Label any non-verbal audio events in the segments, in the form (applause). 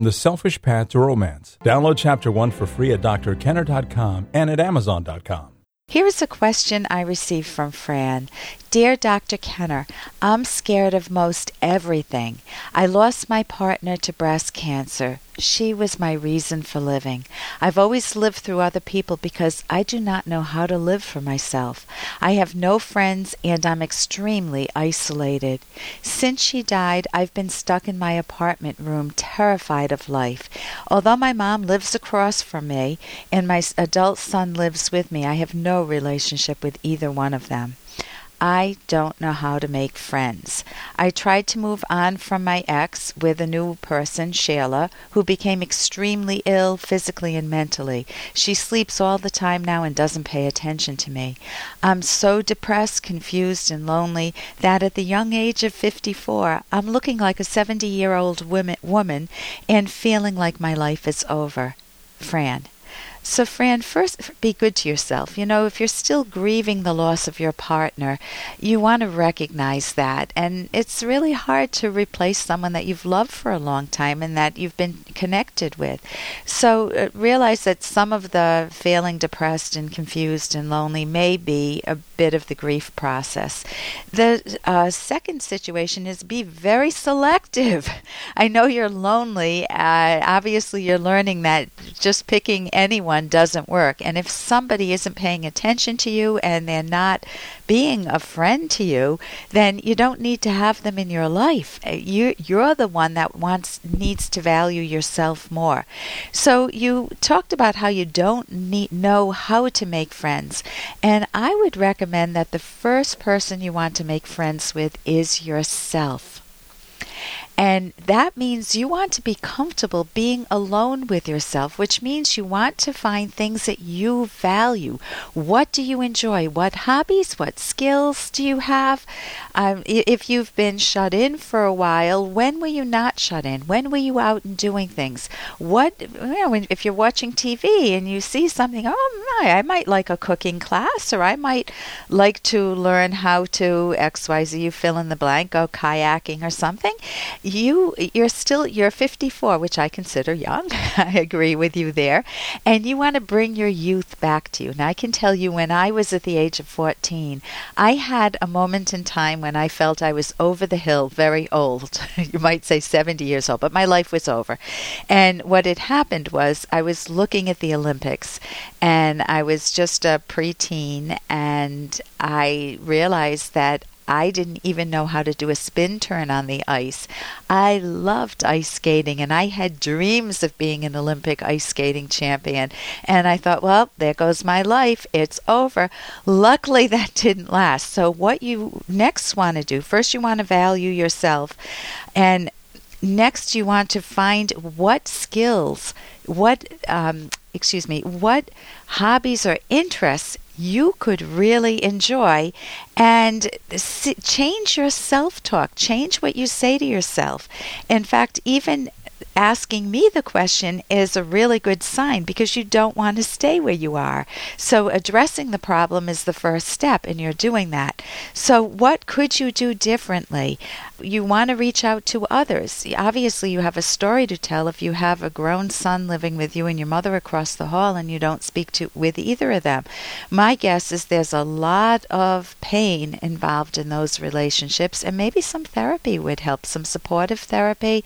The Selfish Path to Romance. Download Chapter 1 for free at drkenner.com and at amazon.com. Here is a question I received from Fran. Dear Dr. Kenner, I'm scared of most everything. I lost my partner to breast cancer. She was my reason for living. I've always lived through other people because I do not know how to live for myself. I have no friends and I'm extremely isolated. Since she died, I've been stuck in my apartment room, terrified of life. Although my mom lives across from me and my adult son lives with me, I have no relationship with either one of them. I don't know how to make friends. I tried to move on from my ex with a new person, Shayla, who became extremely ill physically and mentally. She sleeps all the time now and doesn't pay attention to me. I'm so depressed, confused, and lonely that at the young age of 54, I'm looking like a 70 year old woman and feeling like my life is over. Fran. So, Fran, first be good to yourself. You know, if you're still grieving the loss of your partner, you want to recognize that. And it's really hard to replace someone that you've loved for a long time and that you've been connected with. So, uh, realize that some of the feeling depressed and confused and lonely may be a bit of the grief process. The uh, second situation is be very selective. (laughs) I know you're lonely. Uh, obviously, you're learning that just picking anyone doesn't work. And if somebody isn't paying attention to you and they're not being a friend to you, then you don't need to have them in your life. Uh, you you're the one that wants needs to value yourself more. So you talked about how you don't need, know how to make friends, and I would recommend that the first person you want to make friends with is yourself. And that means you want to be comfortable being alone with yourself, which means you want to find things that you value. What do you enjoy? What hobbies? What skills do you have? Um, if you've been shut in for a while, when were you not shut in? When were you out and doing things? What, you know, if you're watching TV and you see something, oh my, I might like a cooking class, or I might like to learn how to XYZ, you fill in the blank, go kayaking or something you you're still you're 54, which I consider young. (laughs) I agree with you there, and you want to bring your youth back to you. And I can tell you, when I was at the age of 14, I had a moment in time when I felt I was over the hill, very old. (laughs) you might say 70 years old, but my life was over. And what had happened was I was looking at the Olympics, and I was just a preteen, and I realized that I didn't even know how to do a spin turn on the ice. I loved ice skating and I had dreams of being an Olympic ice skating champion. And I thought, well, there goes my life. It's over. Luckily, (laughs) that didn't last. So, what you next want to do, first, you want to value yourself. And next, you want to find what skills, what, um, excuse me, what hobbies or interests you could really enjoy and change your self talk, change what you say to yourself. In fact, even asking me the question is a really good sign because you don't want to stay where you are. So, addressing the problem is the first step, and you're doing that. So, what could you do differently? You want to reach out to others. Obviously, you have a story to tell if you have a grown son living with you and your mother across the hall and you don't speak to with either of them. My guess is there's a lot of pain involved in those relationships, and maybe some therapy would help, some supportive therapy,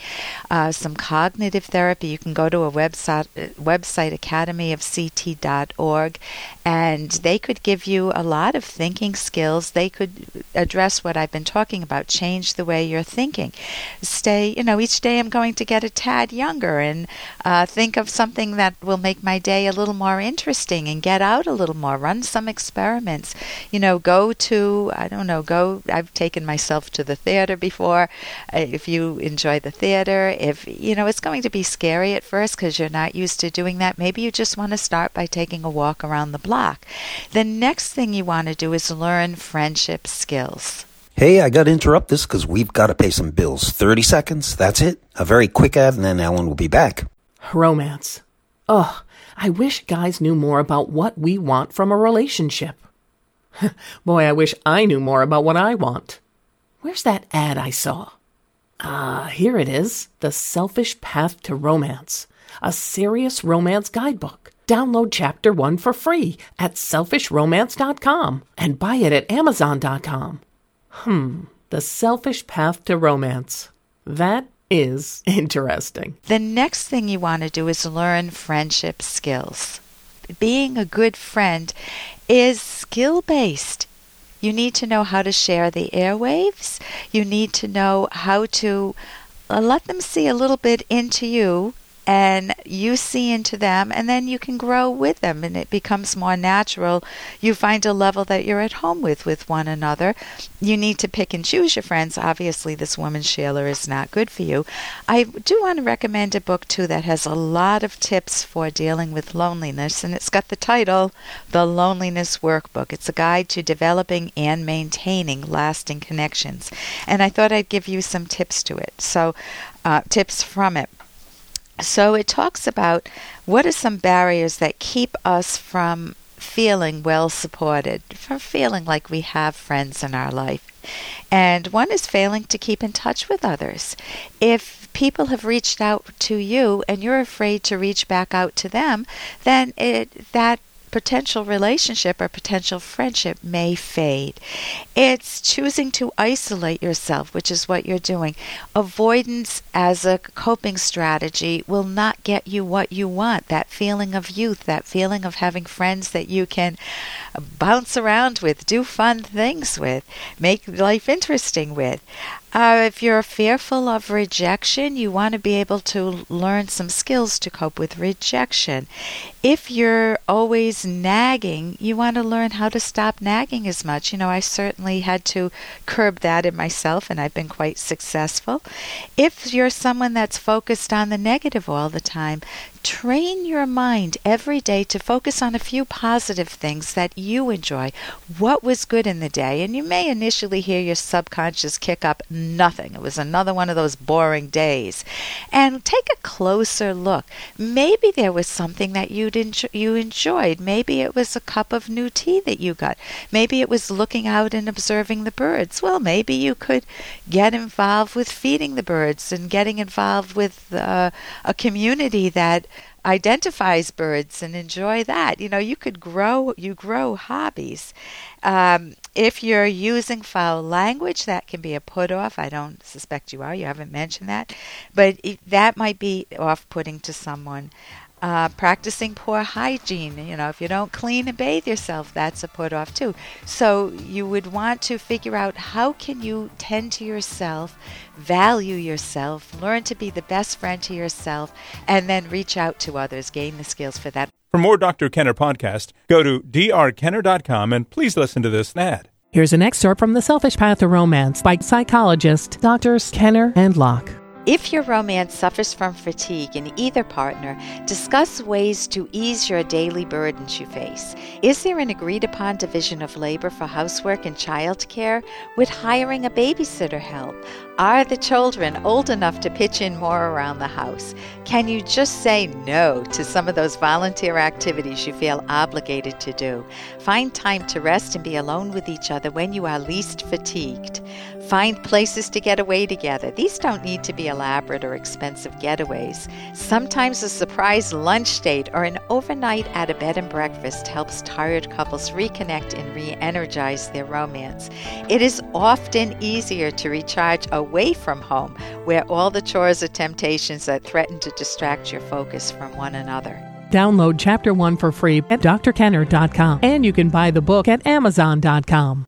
uh, some cognitive therapy. You can go to a website, website academyofct.org, and they could give you a lot of thinking skills. They could address what I've been talking about, change the way way you're thinking. Stay, you know, each day I'm going to get a tad younger and uh, think of something that will make my day a little more interesting and get out a little more, run some experiments. You know, go to, I don't know, go, I've taken myself to the theater before. Uh, if you enjoy the theater, if, you know, it's going to be scary at first because you're not used to doing that, maybe you just want to start by taking a walk around the block. The next thing you want to do is learn friendship skills. Hey, I got to interrupt this because we've got to pay some bills. 30 seconds, that's it. A very quick ad, and then Ellen will be back. Romance. Ugh, I wish guys knew more about what we want from a relationship. (laughs) Boy, I wish I knew more about what I want. Where's that ad I saw? Ah, here it is The Selfish Path to Romance, a serious romance guidebook. Download chapter one for free at selfishromance.com and buy it at amazon.com. Hmm, The Selfish Path to Romance. That is interesting. The next thing you want to do is learn friendship skills. Being a good friend is skill based. You need to know how to share the airwaves. You need to know how to uh, let them see a little bit into you and you see into them and then you can grow with them and it becomes more natural. You find a level that you're at home with with one another. You need to pick and choose your friends. Obviously this woman Sheila is not good for you. I do want to recommend a book too that has a lot of tips for dealing with loneliness and it's got the title the loneliness workbook. It's a guide to developing and maintaining lasting connections and i thought i'd give you some tips to it. So uh, tips from it so it talks about what are some barriers that keep us from feeling well supported, from feeling like we have friends in our life. And one is failing to keep in touch with others. If people have reached out to you and you're afraid to reach back out to them, then it that potential relationship or potential friendship may fade. It's choosing to isolate yourself, which is what you're doing. Avoidance as a coping strategy will not get you what you want that feeling of youth, that feeling of having friends that you can bounce around with, do fun things with, make life interesting with. Uh, if you're fearful of rejection, you want to be able to learn some skills to cope with rejection. If you're always nagging, you want to learn how to stop nagging as much. You know, I certainly had to curb that in myself, and I've been quite successful. If you're someone that's focused on the negative all the time, train your mind every day to focus on a few positive things that you enjoy. What was good in the day? And you may initially hear your subconscious kick up nothing. It was another one of those boring days. And take a closer look. Maybe there was something that you'd enjo- you enjoyed. Maybe it was a cup of new tea that you got. Maybe it was looking out and observing the birds. Well, maybe you could get involved with feeding the birds and getting involved with uh, a community that identifies birds and enjoy that. You know, you could grow, you grow hobbies. Um, if you're using foul language, that can be a put off. I don't suspect you are. You haven't mentioned that. But it, that might be off putting to someone. Uh, practicing poor hygiene. You know, if you don't clean and bathe yourself, that's a put off too. So you would want to figure out how can you tend to yourself, value yourself, learn to be the best friend to yourself, and then reach out to others, gain the skills for that. For more Dr. Kenner podcast, go to drkenner.com and please listen to this ad. Here's an excerpt from The Selfish Path to Romance by psychologist Drs. Kenner and Locke. If your romance suffers from fatigue in either partner, discuss ways to ease your daily burdens you face. Is there an agreed upon division of labor for housework and childcare? Would hiring a babysitter help? Are the children old enough to pitch in more around the house? Can you just say no to some of those volunteer activities you feel obligated to do? Find time to rest and be alone with each other when you are least fatigued. Find places to get away together. These don't need to be elaborate or expensive getaways. Sometimes a surprise lunch date or an overnight at a bed and breakfast helps tired couples reconnect and re energize their romance. It is often easier to recharge away from home, where all the chores are temptations that threaten to distract your focus from one another. Download Chapter 1 for free at drkenner.com, and you can buy the book at amazon.com.